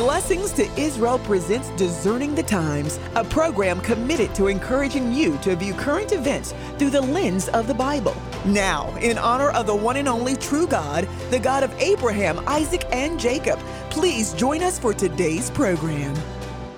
Blessings to Israel presents Discerning the Times, a program committed to encouraging you to view current events through the lens of the Bible. Now, in honor of the one and only true God, the God of Abraham, Isaac, and Jacob, please join us for today's program.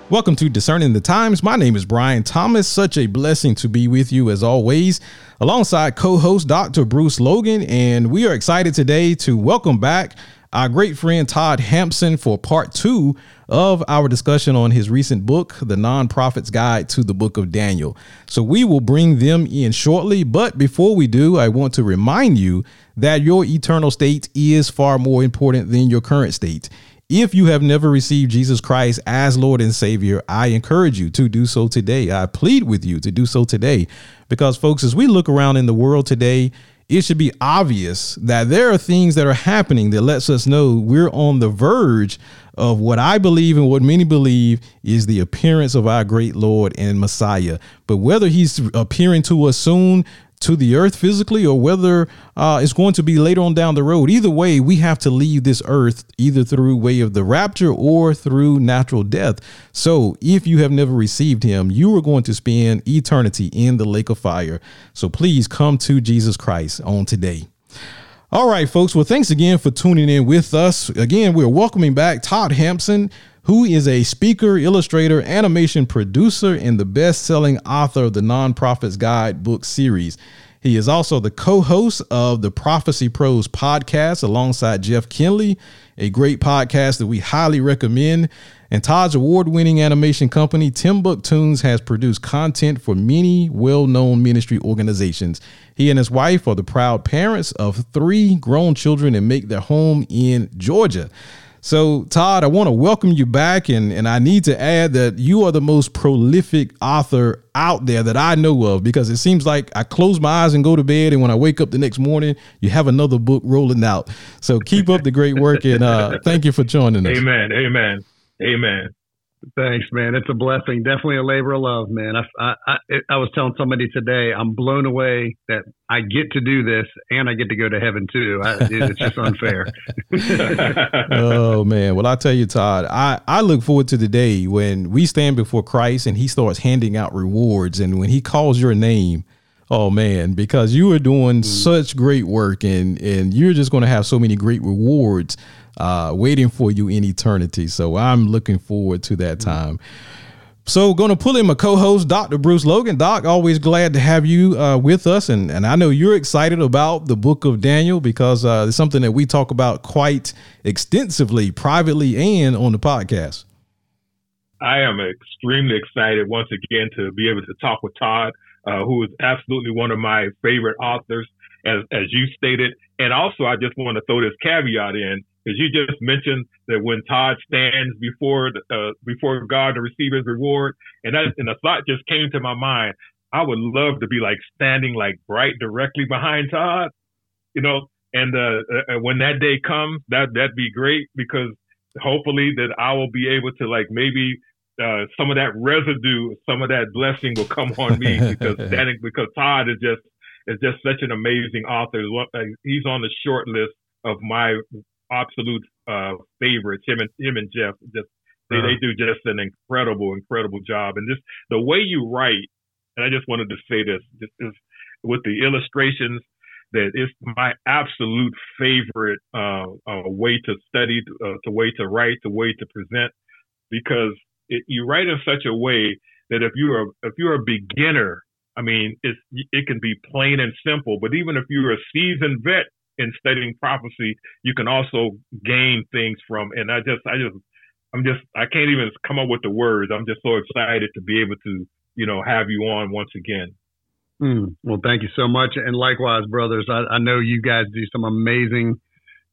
Welcome to Discerning the Times. My name is Brian Thomas. Such a blessing to be with you as always, alongside co host Dr. Bruce Logan. And we are excited today to welcome back our great friend Todd Hampson for part two of our discussion on his recent book, The Non-Prophet's Guide to the Book of Daniel. So we will bring them in shortly. But before we do, I want to remind you that your eternal state is far more important than your current state. If you have never received Jesus Christ as Lord and Savior, I encourage you to do so today. I plead with you to do so today because, folks, as we look around in the world today, it should be obvious that there are things that are happening that lets us know we're on the verge of what I believe and what many believe is the appearance of our great Lord and Messiah. But whether he's appearing to us soon, to the earth physically or whether uh, it's going to be later on down the road. Either way, we have to leave this earth either through way of the rapture or through natural death. So if you have never received him, you are going to spend eternity in the lake of fire. So please come to Jesus Christ on today. All right, folks. Well, thanks again for tuning in with us. Again, we're welcoming back Todd Hampson who is a speaker, illustrator, animation producer, and the best selling author of the Non-Prophet's Guide book series. He is also the co host of the Prophecy Pros podcast alongside Jeff Kinley, a great podcast that we highly recommend. And Todd's award winning animation company, Timbuktoons, has produced content for many well known ministry organizations. He and his wife are the proud parents of three grown children and make their home in Georgia. So, Todd, I want to welcome you back, and, and I need to add that you are the most prolific author out there that I know of because it seems like I close my eyes and go to bed, and when I wake up the next morning, you have another book rolling out. So, keep up the great work, and uh, thank you for joining us. Amen. Amen. Amen. Thanks, man. It's a blessing. Definitely a labor of love, man. I, I, I, I, was telling somebody today, I'm blown away that I get to do this and I get to go to heaven too. I, it's just unfair. oh man. Well, I tell you, Todd, I, I look forward to the day when we stand before Christ and he starts handing out rewards. And when he calls your name, Oh man, because you are doing mm. such great work and and you're just going to have so many great rewards uh, waiting for you in eternity. So I'm looking forward to that time. So, going to pull in my co-host, Dr. Bruce Logan. Doc, always glad to have you uh, with us, and and I know you're excited about the Book of Daniel because uh, it's something that we talk about quite extensively, privately, and on the podcast. I am extremely excited once again to be able to talk with Todd, uh, who is absolutely one of my favorite authors, as as you stated. And also, I just want to throw this caveat in because you just mentioned that when Todd stands before uh, before God to receive His reward, and that and the thought just came to my mind. I would love to be like standing like right directly behind Todd, you know. And uh, uh, when that day comes, that that'd be great because hopefully that I will be able to like maybe uh, some of that residue, some of that blessing will come on me because that because Todd is just is just such an amazing author. He's on the short list of my absolute uh, favorites. Him and him and Jeff just they, uh-huh. they do just an incredible, incredible job. And just the way you write, and I just wanted to say this, just is with the illustrations that is my absolute favorite uh, uh, way to study, uh, to way to write, the way to present, because it, you write in such a way that if you're a, if you're a beginner, I mean, it's it can be plain and simple. But even if you're a seasoned vet in studying prophecy, you can also gain things from. And I just, I just, I'm just, I can't even come up with the words. I'm just so excited to be able to, you know, have you on once again. Mm, well, thank you so much, and likewise, brothers. I, I know you guys do some amazing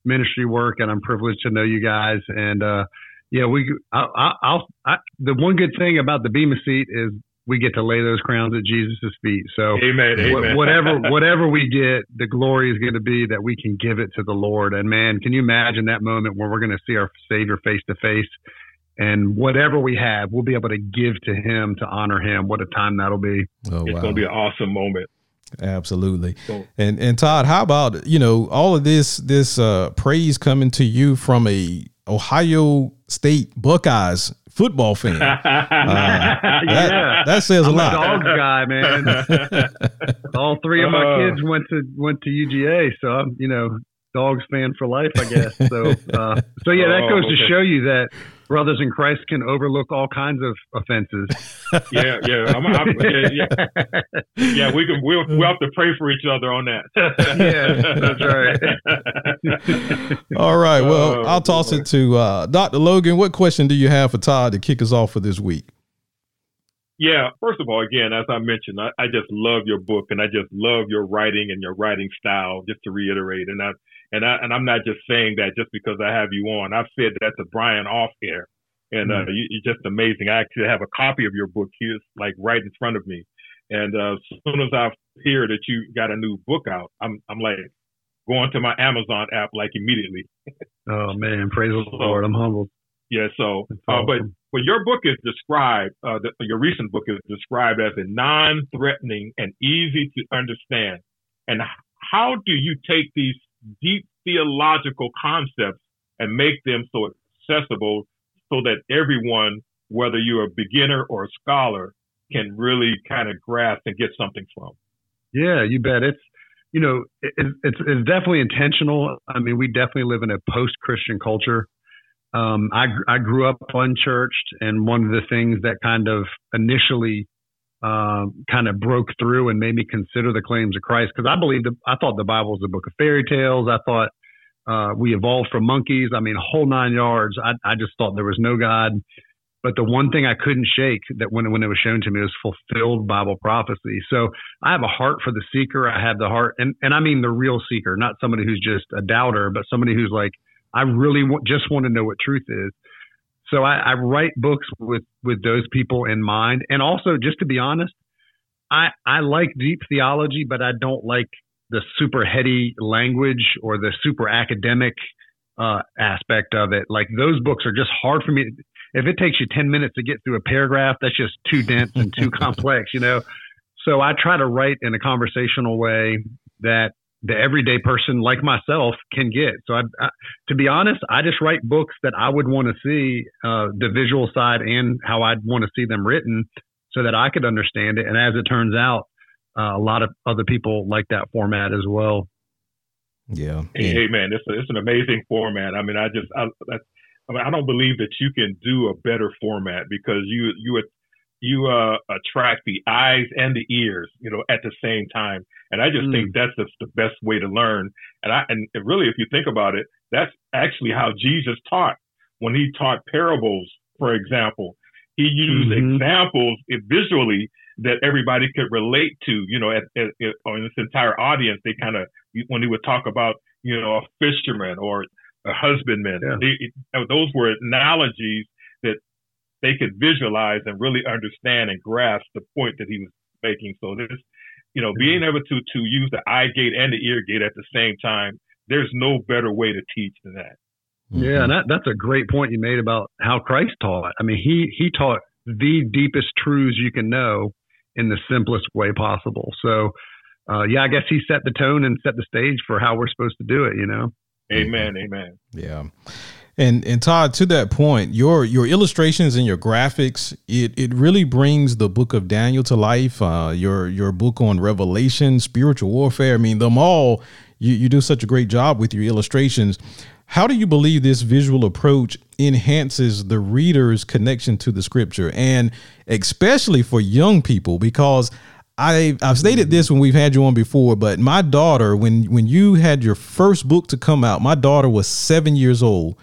ministry work, and I'm privileged to know you guys. And uh, yeah, we, I, I, I'll, I, the one good thing about the Bema seat is we get to lay those crowns at Jesus' feet. So amen, amen. whatever whatever we get, the glory is going to be that we can give it to the Lord. And man, can you imagine that moment where we're going to see our Savior face to face? And whatever we have, we'll be able to give to Him to honor Him. What a time that'll be! Oh, it's wow. going to be an awesome moment. Absolutely. So, and and Todd, how about you know all of this this uh, praise coming to you from a Ohio State Buckeyes football fan. Uh, that, yeah. that says I'm a lot. dogs guy, man. All three of my uh, kids went to went to UGA, so I'm you know dogs fan for life, I guess. So uh, so yeah, that goes oh, okay. to show you that brothers in Christ can overlook all kinds of offenses. yeah, yeah, I'm, I'm, yeah, yeah, yeah. We can we'll, we'll have to pray for each other on that. yeah, that's right. all right. Well, oh, I'll toss boy. it to uh, Dr. Logan. What question do you have for Todd to kick us off for this week? Yeah, first of all, again, as I mentioned, I, I, just love your book and I just love your writing and your writing style. Just to reiterate, and I and I and I'm not just saying that just because I have you on. I've said that to Brian off air, and uh, mm. you, are just amazing. I actually have a copy of your book here, like right in front of me. And uh, as soon as I hear that you got a new book out, I'm I'm like going to my Amazon app like immediately. oh man, praise the Lord! I'm humbled. Yeah, so uh, but but your book is described. Uh, the, your recent book is described as a non-threatening and easy to understand. And how do you take these deep theological concepts and make them so accessible so that everyone, whether you're a beginner or a scholar, can really kind of grasp and get something from. Yeah, you bet. It's you know it, it's it's definitely intentional. I mean, we definitely live in a post-Christian culture. Um, I I grew up unchurched, and one of the things that kind of initially um, kind of broke through and made me consider the claims of Christ because I believed I thought the Bible was a book of fairy tales. I thought uh, we evolved from monkeys. I mean, whole nine yards. I, I just thought there was no God. But the one thing I couldn't shake that when when it was shown to me was fulfilled Bible prophecy. So I have a heart for the seeker. I have the heart, and and I mean the real seeker, not somebody who's just a doubter, but somebody who's like, I really w- just want to know what truth is. So I, I write books with with those people in mind, and also just to be honest, I I like deep theology, but I don't like the super heady language or the super academic uh, aspect of it. Like those books are just hard for me. If it takes you 10 minutes to get through a paragraph, that's just too dense and too complex, you know? So I try to write in a conversational way that the everyday person like myself can get. So, I, I, to be honest, I just write books that I would want to see uh, the visual side and how I'd want to see them written, so that I could understand it. And as it turns out, uh, a lot of other people like that format as well. Yeah. Hey, hey man, it's a, it's an amazing format. I mean, I just I, I mean, I don't believe that you can do a better format because you you you uh, attract the eyes and the ears, you know, at the same time. And I just mm. think that's just the best way to learn. And I and really, if you think about it, that's actually how Jesus taught when he taught parables, for example. He used mm-hmm. examples visually that everybody could relate to. You know, at, at, at on this entire audience, they kind of when he would talk about you know a fisherman or a husbandman, yeah. they, those were analogies they could visualize and really understand and grasp the point that he was making. So this, you know, being able to to use the eye gate and the ear gate at the same time, there's no better way to teach than that. Yeah, and that, that's a great point you made about how Christ taught. I mean, he he taught the deepest truths you can know in the simplest way possible. So, uh, yeah, I guess he set the tone and set the stage for how we're supposed to do it. You know. Amen. Amen. Yeah. And and Todd, to that point, your your illustrations and your graphics, it it really brings the book of Daniel to life. Uh, your your book on Revelation, spiritual warfare. I mean, them all. You you do such a great job with your illustrations. How do you believe this visual approach enhances the reader's connection to the scripture, and especially for young people? Because I I've stated this when we've had you on before, but my daughter, when when you had your first book to come out, my daughter was seven years old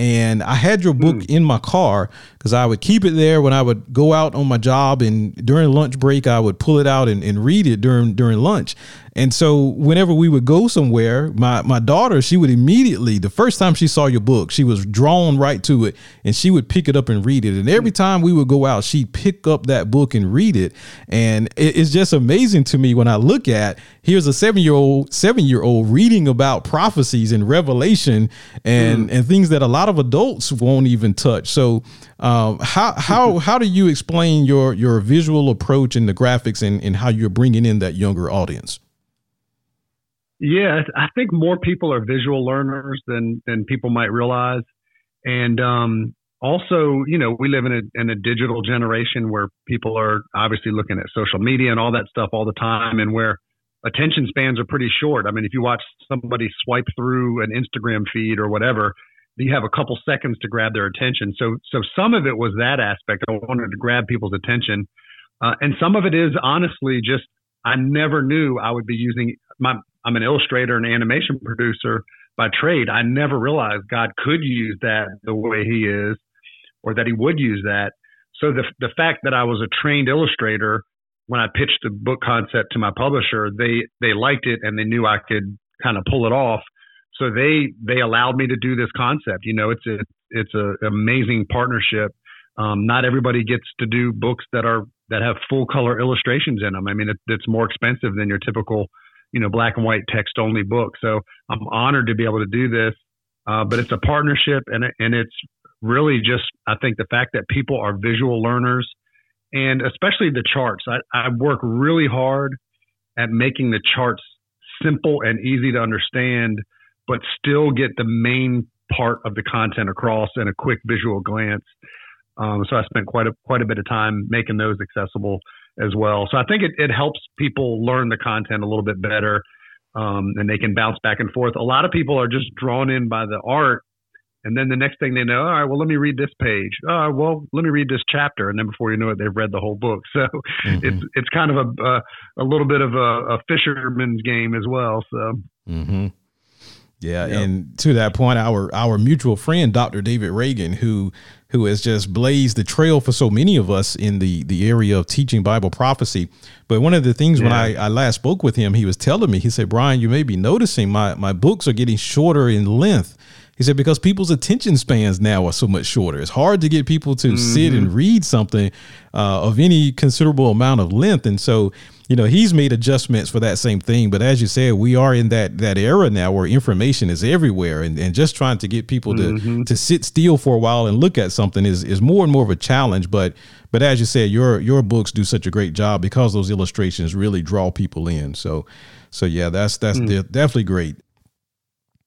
and I had your book mm. in my car because I would keep it there when I would go out on my job and during lunch break I would pull it out and, and read it during during lunch. And so whenever we would go somewhere, my my daughter, she would immediately, the first time she saw your book, she was drawn right to it and she would pick it up and read it. And every time we would go out, she'd pick up that book and read it. And it, it's just amazing to me when I look at here's a seven-year-old, seven-year-old reading about prophecies and revelation and mm. and things that a lot of adults won't even touch. So um, how how how do you explain your your visual approach and the graphics and, and how you're bringing in that younger audience? Yeah, I think more people are visual learners than than people might realize. and um, also, you know, we live in a in a digital generation where people are obviously looking at social media and all that stuff all the time, and where attention spans are pretty short. I mean, if you watch somebody swipe through an Instagram feed or whatever, you have a couple seconds to grab their attention. So, so some of it was that aspect. I wanted to grab people's attention, uh, and some of it is honestly just I never knew I would be using my. I'm an illustrator and animation producer by trade. I never realized God could use that the way He is, or that He would use that. So the the fact that I was a trained illustrator when I pitched the book concept to my publisher, they they liked it and they knew I could kind of pull it off. So they they allowed me to do this concept. You know, it's a it's an amazing partnership. Um, not everybody gets to do books that are that have full color illustrations in them. I mean, it, it's more expensive than your typical, you know, black and white text only book. So I'm honored to be able to do this. Uh, but it's a partnership, and and it's really just I think the fact that people are visual learners and especially the charts. I, I work really hard at making the charts simple and easy to understand, but still get the main part of the content across in a quick visual glance. Um, so I spent quite a quite a bit of time making those accessible as well. So I think it, it helps people learn the content a little bit better, um, and they can bounce back and forth. A lot of people are just drawn in by the art and then the next thing they know, all right, well, let me read this page. Oh, well, let me read this chapter. And then before you know it, they've read the whole book. So mm-hmm. it's it's kind of a a, a little bit of a, a, fisherman's game as well. So. Mm-hmm. Yeah, yep. and to that point, our our mutual friend, Dr. David Reagan, who who has just blazed the trail for so many of us in the the area of teaching Bible prophecy. But one of the things yeah. when I, I last spoke with him, he was telling me, he said, Brian, you may be noticing my my books are getting shorter in length he said because people's attention spans now are so much shorter. It's hard to get people to mm-hmm. sit and read something uh, of any considerable amount of length, and so you know he's made adjustments for that same thing. But as you said, we are in that that era now where information is everywhere, and, and just trying to get people to mm-hmm. to sit still for a while and look at something is is more and more of a challenge. But but as you said, your your books do such a great job because those illustrations really draw people in. So so yeah, that's that's mm. definitely great.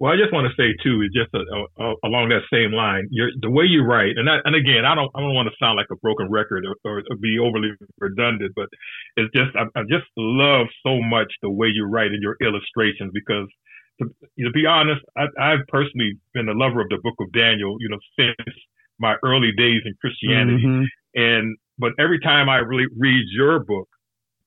Well, I just want to say too, is just a, a, along that same line, the way you write, and I, and again, I don't I don't want to sound like a broken record or, or, or be overly redundant, but it's just I, I, just love so much the way you write in your illustrations because to, to be honest, I, I've personally been a lover of the Book of Daniel, you know, since my early days in Christianity, mm-hmm. and but every time I really read your book,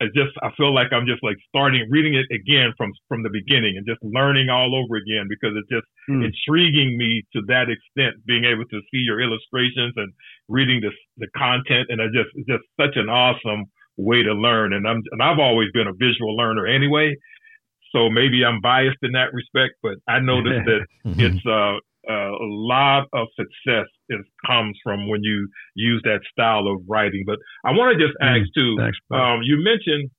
it's just I feel like I'm just like starting reading it again from from the beginning and just learning all over again because it's just mm. intriguing me to that extent being able to see your illustrations and reading the the content. And it's just it's just such an awesome way to learn. And I'm and I've always been a visual learner anyway. So maybe I'm biased in that respect but I noticed that it's uh uh, a lot of success is, comes from when you use that style of writing. But I want to just mm, ask too. Um, you mentioned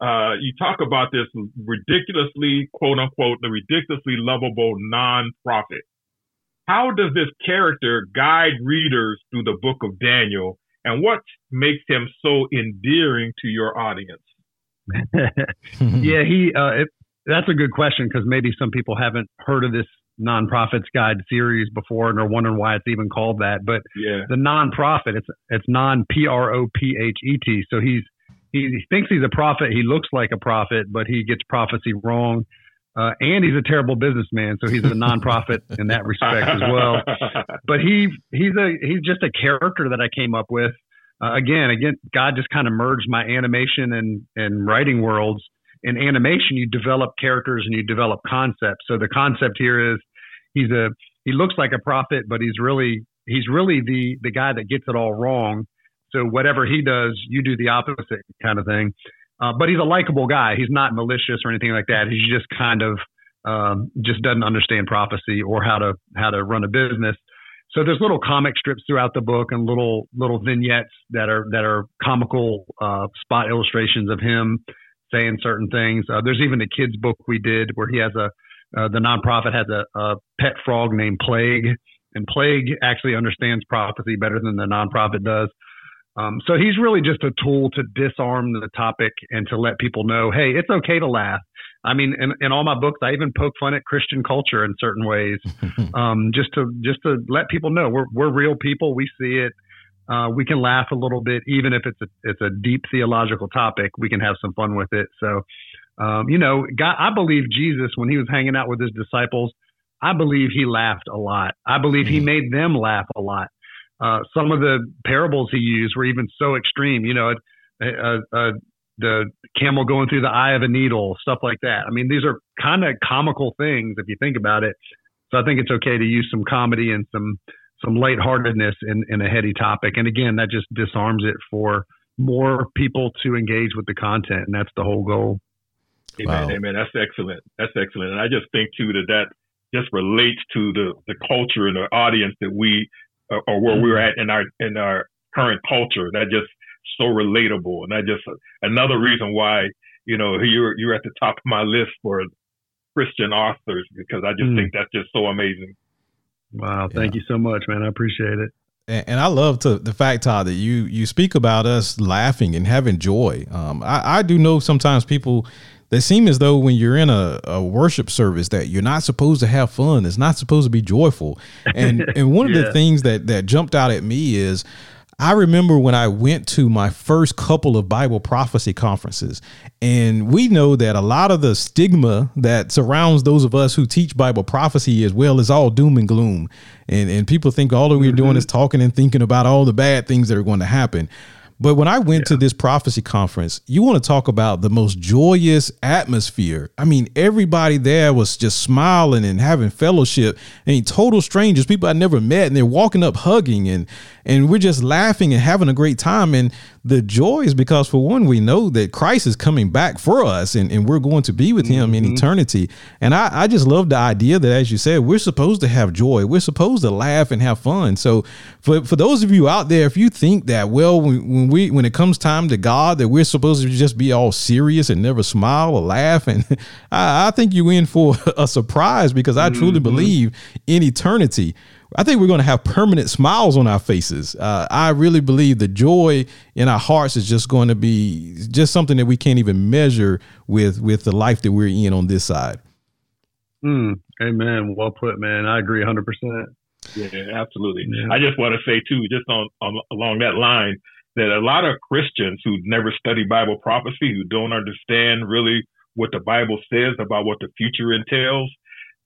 uh, you talk about this ridiculously quote unquote the ridiculously lovable Non-Prophet. How does this character guide readers through the book of Daniel, and what makes him so endearing to your audience? yeah, he. Uh, it, that's a good question because maybe some people haven't heard of this Non-Prophet's guide series before and are wondering why it's even called that. But yeah. the Non-Prophet, it's it's non P R O P H E T. So he's he thinks he's a prophet. He looks like a prophet, but he gets prophecy wrong. Uh, and he's a terrible businessman, so he's a nonprofit in that respect as well. But he he's a he's just a character that I came up with. Uh, again, again, God just kind of merged my animation and and writing worlds in animation, you develop characters and you develop concepts. So the concept here is he's a he looks like a prophet, but he's really he's really the the guy that gets it all wrong. So whatever he does, you do the opposite kind of thing. Uh, but he's a likable guy. He's not malicious or anything like that. He's just kind of um, just doesn't understand prophecy or how to how to run a business. So there's little comic strips throughout the book and little little vignettes that are that are comical uh, spot illustrations of him saying certain things. Uh, there's even a kids book we did where he has a uh, the Non-Prophet has a, a pet frog named Plague, and Plague actually understands prophecy better than the Non-Prophet does. Um, so he's really just a tool to disarm the topic and to let people know, hey, it's okay to laugh. I mean, in, in all my books, I even poke fun at Christian culture in certain ways, um, just to just to let people know we're we're real people. We see it. Uh, we can laugh a little bit, even if it's a it's a deep theological topic. We can have some fun with it. So, um, you know, God, I believe Jesus when he was hanging out with his disciples, I believe he laughed a lot. I believe he mm-hmm. made them laugh a lot. Uh, some of the parables he used were even so extreme. You know, the camel going through the eye of a needle, stuff like that. I mean, these are kind of comical things if you think about it. So I think it's okay to use some comedy and some some lightheartedness in, in a heady topic. And again, that just disarms it for more people to engage with the content, and that's the whole goal. Amen. Wow. Amen. That's excellent. That's excellent. And I just think too that that just relates to the the culture and the audience that we uh, or where we're at in our in our current culture. That just so relatable, and that just another reason why you know you're you're at the top of my list for Christian authors because I just mm. think that's just so amazing. Wow, thank yeah. you so much, man. I appreciate it. And, and I love to, the fact, Todd, that you you speak about us laughing and having joy. Um, I, I do know sometimes people they seem as though when you're in a, a, worship service that you're not supposed to have fun. It's not supposed to be joyful. And and one of yeah. the things that that jumped out at me is I remember when I went to my first couple of Bible prophecy conferences, and we know that a lot of the stigma that surrounds those of us who teach Bible prophecy as well is all doom and gloom. And, and people think all that we're mm-hmm. doing is talking and thinking about all the bad things that are going to happen. But when I went yeah. to this prophecy conference, you want to talk about the most joyous atmosphere. I mean, everybody there was just smiling and having fellowship. I mean, total strangers, people I never met, and they're walking up hugging and and we're just laughing and having a great time. And the joy is because for one, we know that Christ is coming back for us and, and we're going to be with him mm-hmm. in eternity. And I, I just love the idea that as you said, we're supposed to have joy. We're supposed to laugh and have fun. So for, for those of you out there, if you think that, well, when, when we when it comes time to God, that we're supposed to just be all serious and never smile or laugh, and I, I think you're in for a surprise because I truly mm-hmm. believe in eternity I think we're going to have permanent smiles on our faces. Uh, I really believe the joy in our hearts is just going to be just something that we can't even measure with with the life that we're in on this side. Mm, amen. Well put, man. I agree 100. percent Yeah, absolutely. Yeah. I just want to say too, just on, on along that line, that a lot of Christians who never study Bible prophecy, who don't understand really what the Bible says about what the future entails,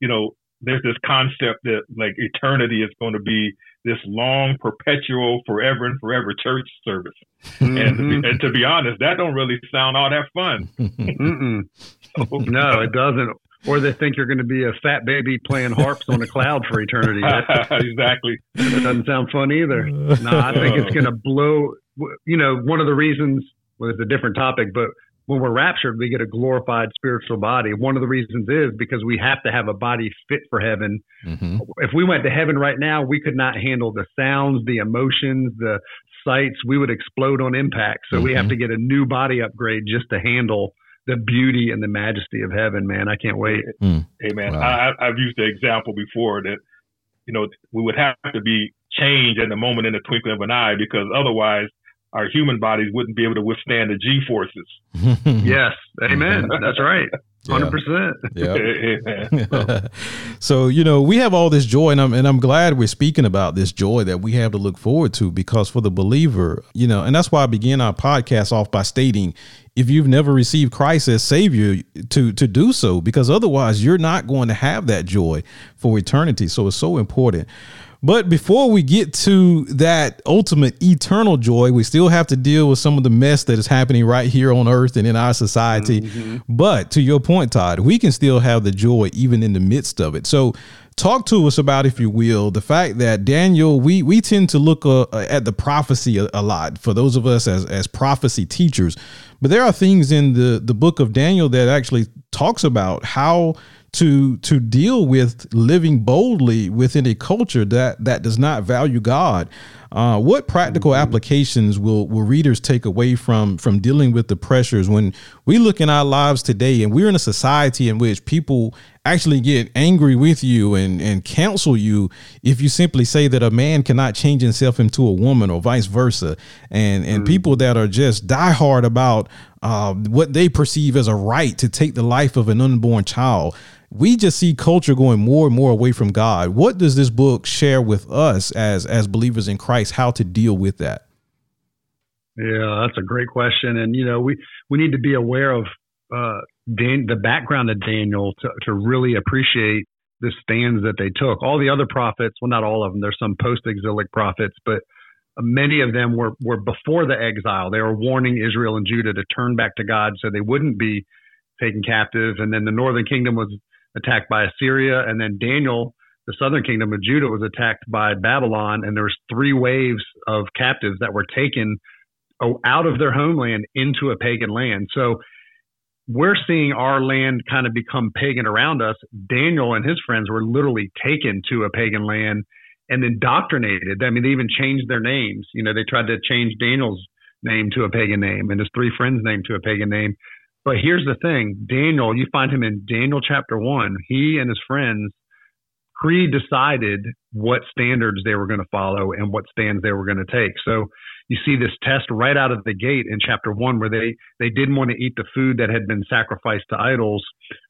you know, there's this concept that like eternity is going to be this long, perpetual, forever and forever church service. Mm-hmm. And, to be, and, to be, honest, that don't really sound all that fun. so, no, it doesn't. Or they think you're going to be a fat baby playing harps on a cloud for eternity. exactly. That doesn't sound fun either. No, I think it's going to blow. You know, one of the reasons. Well, it's a different topic, but when we're raptured, we get a glorified spiritual body. One of the reasons is because we have to have a body fit for heaven. Mm-hmm. If we went to heaven right now, we could not handle the sounds, the emotions, the sights. We would explode on impact. So mm-hmm. we have mm-hmm. to get a new body upgrade just to handle the beauty and the majesty of heaven, man. I can't wait. Mm. Amen. Wow. I, I've used the example before that, you know, we would have to be changed in the moment in the twinkling of an eye because otherwise our human bodies wouldn't be able to withstand the G forces. yes, amen. That's right. Hundred percent. Yeah. so you know we have all this joy, and I'm and I'm glad we're speaking about this joy that we have to look forward to because for the believer, you know, and that's why I begin our podcast off by stating, if you've never received Christ as Savior, to to do so because otherwise you're not going to have that joy for eternity. So it's so important. But before we get to that ultimate eternal joy, we still have to deal with some of the mess that is happening right here on earth and in our society. Mm-hmm. But to your point, Todd, we can still have the joy even in the midst of it. So talk to us about, if you will, the fact that Daniel, we we tend to look uh, at the prophecy a, a, lot for those of us as as prophecy teachers, but there are things in the the book of Daniel that actually talks about how to to deal with living boldly within a culture that that does not value God. Uh, what practical mm-hmm. applications will will readers take away from from dealing with the pressures when we look in our lives today and we're in a society in which people actually get angry with you and and counsel you if you simply say that a man cannot change himself into a woman or vice versa, and and mm-hmm. people that are just diehard about uh, what they perceive as a right to take the life of an unborn child we just see culture going more and more away from God. What does this book share with us as as believers in Christ how to deal with that? Yeah, that's a great question, and you know we we need to be aware of uh, Dan, the background of Daniel to to really appreciate the stands that they took. All the other prophets, well, not all of them. There's some post-exilic prophets, but many of them were were before the exile. They were warning Israel and Judah to turn back to God so they wouldn't be taken captive. And then the northern kingdom was attacked by Assyria, and then Daniel, the southern kingdom of Judah, was attacked by Babylon, and there was three waves of captives that were taken oh, out of their homeland into a pagan land. So we're seeing our land kind of become pagan around us. Daniel and his friends were literally taken to a pagan land and indoctrinated. I mean, they even changed their names. You know, they tried to change Daniel's name to a pagan name and his three friends' name to a pagan name. But here's the thing Daniel, you find him in Daniel chapter one. He and his friends pre decided what standards they were going to follow and what stands they were going to take. So you see this test right out of the gate in chapter one where they, they didn't want to eat the food that had been sacrificed to idols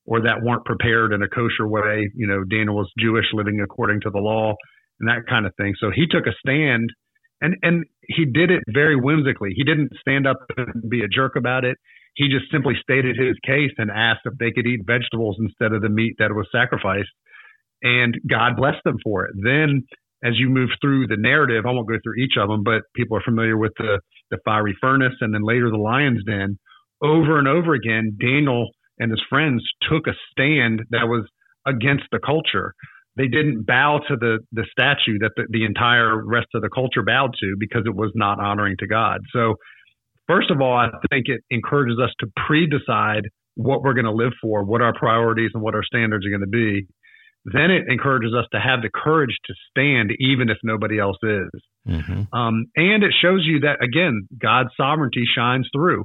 or that weren't prepared in a kosher way. You know, Daniel was Jewish living according to the law and that kind of thing. So he took a stand and, and he did it very whimsically. He didn't stand up and be a jerk about it he just simply stated his case and asked if they could eat vegetables instead of the meat that was sacrificed. And God blessed them for it. Then, as you move through the narrative, I won't go through each of them, but people are familiar with the, the fiery furnace and then later the lion's den. Over and over again, Daniel and his friends took a stand that was against the culture. They didn't bow to the, the statue that the, the entire rest of the culture bowed to because it was not honoring to God. So First of all, I think it encourages us to pre decide what we're going to live for, what our priorities and what our standards are going to be. Then it encourages us to have the courage to stand even if nobody else is. Mm-hmm. Um, and it shows you that, again, God's sovereignty shines through.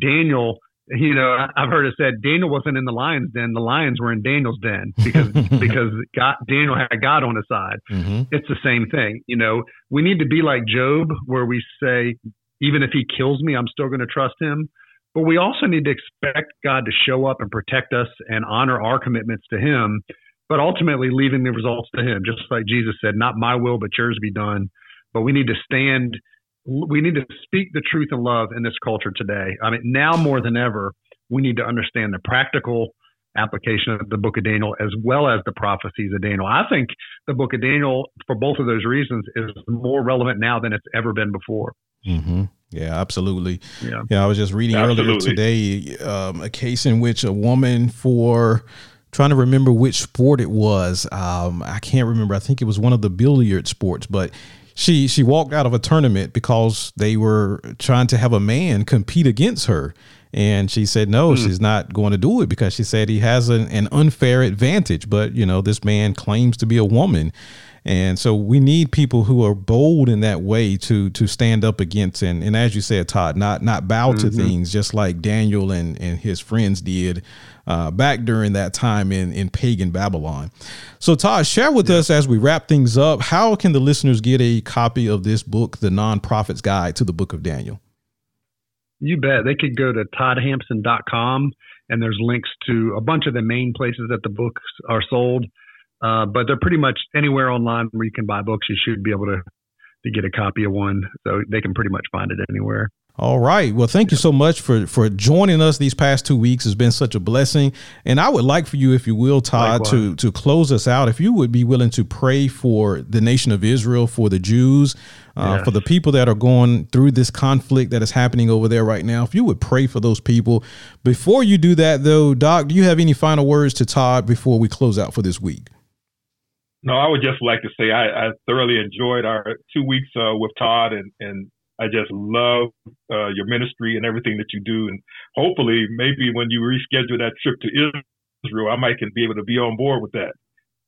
Daniel, you know, I've heard it said Daniel wasn't in the lion's den; the lions were in Daniel's den because because God, Daniel had God on his side. Mm-hmm. It's the same thing, you know. We need to be like Job, where we say, even if he kills me, I'm still going to trust him. But we also need to expect God to show up and protect us and honor our commitments to him, but ultimately leaving the results to him, just like Jesus said, not my will, but yours be done. But we need to stand, we need to speak the truth and love in this culture today. I mean, now more than ever, we need to understand the practical application of the book of Daniel as well as the prophecies of Daniel. I think the book of Daniel, for both of those reasons, is more relevant now than it's ever been before. Mm-hmm. Yeah, absolutely. Yeah. yeah, I was just reading absolutely. earlier today um, a case in which a woman for trying to remember which sport it was. Um, I can't remember. I think it was one of the billiard sports, but she she walked out of a tournament because they were trying to have a man compete against her. And she said no, mm. she's not going to do it because she said he has an, an unfair advantage. But you know, this man claims to be a woman. And so we need people who are bold in that way to to stand up against and, and as you said, Todd, not not bow mm-hmm. to things just like Daniel and, and his friends did uh, back during that time in, in pagan Babylon. So Todd, share with yeah. us as we wrap things up, how can the listeners get a copy of this book, The Non-Prophet's Guide to the Book of Daniel? You bet. They could go to toddhampson.com and there's links to a bunch of the main places that the books are sold. Uh, but they're pretty much anywhere online where you can buy books. You should be able to to get a copy of one, so they can pretty much find it anywhere. All right. Well, thank you so much for for joining us these past two weeks. It's been such a blessing, and I would like for you, if you will, Todd, Likewise. to to close us out. If you would be willing to pray for the nation of Israel, for the Jews, uh, yes. for the people that are going through this conflict that is happening over there right now. If you would pray for those people. Before you do that, though, Doc, do you have any final words to Todd before we close out for this week? No, I would just like to say I, I thoroughly enjoyed our two weeks uh, with Todd, and, and I just love uh, your ministry and everything that you do. And hopefully, maybe when you reschedule that trip to Israel, I might can be able to be on board with that.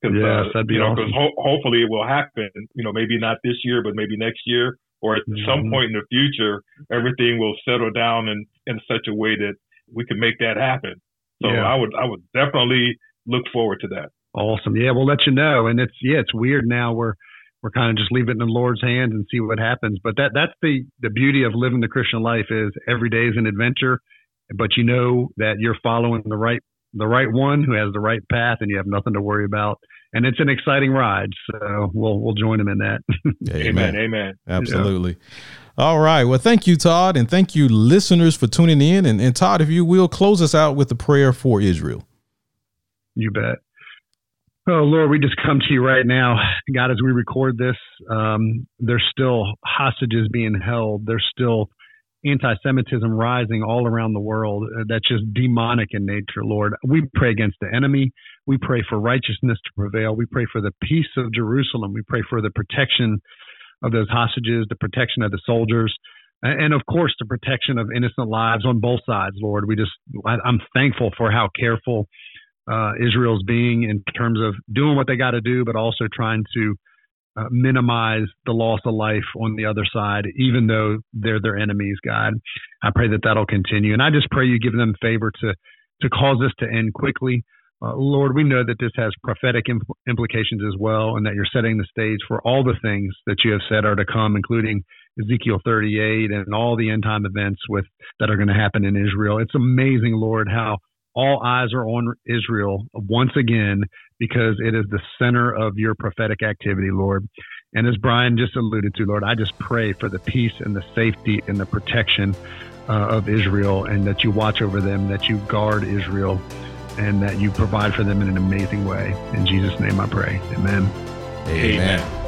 Cause, yes, uh, that'd be you know, because awesome. ho- hopefully it will happen. You know, maybe not this year, but maybe next year or at mm-hmm. some point in the future, everything will settle down in, in such a way that we can make that happen. So yeah. I would I would definitely look forward to that. Awesome. Yeah, we'll let you know. And it's yeah, it's weird now. We're we're kind of just leave it in the Lord's hands and see what happens. But that that's the the beauty of living the Christian life is every day is an adventure, but you know that you're following the right the right one who has the right path, and you have nothing to worry about. And it's an exciting ride. So we'll we'll join him in that. amen. Amen. Absolutely. Yeah. All right. Well, thank you, Todd, and thank you, listeners, for tuning in. And, and Todd, if you will, close us out with a prayer for Israel. You bet. Oh, Lord, we just come to you right now. God, as we record this, um, there's still hostages being held. There's still anti Semitism rising all around the world uh, that's just demonic in nature, Lord. We pray against the enemy. We pray for righteousness to prevail. We pray for the peace of Jerusalem. We pray for the protection of those hostages, the protection of the soldiers, and of course, the protection of innocent lives on both sides, Lord. We just, I'm thankful for how careful uh, Israel's being in terms of doing what they got to do, but also trying to uh, minimize the loss of life on the other side, even though they're their enemies. God, I pray that that'll continue, and I just pray you give them favor to to cause this to end quickly. Uh, Lord, we know that this has prophetic imp- implications as well, and that you're setting the stage for all the things that you have said are to come, including Ezekiel 38 and all the end time events with that are going to happen in Israel. It's amazing, Lord, how all eyes are on Israel once again because it is the center of your prophetic activity, Lord. And as Brian just alluded to, Lord, I just pray for the peace and the safety and the protection uh, of Israel and that you watch over them, that you guard Israel, and that you provide for them in an amazing way. In Jesus' name I pray. Amen. Amen. Amen.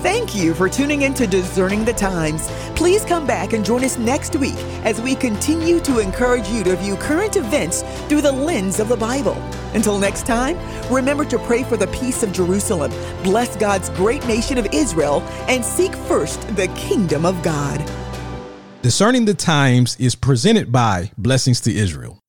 Thank you for tuning in to Discerning the Times. Please come back and join us next week as we continue to encourage you to view current events through the lens of the Bible. Until next time, remember to pray for the peace of Jerusalem, bless God's great nation of Israel, and seek first the kingdom of God. Discerning the Times is presented by Blessings to Israel.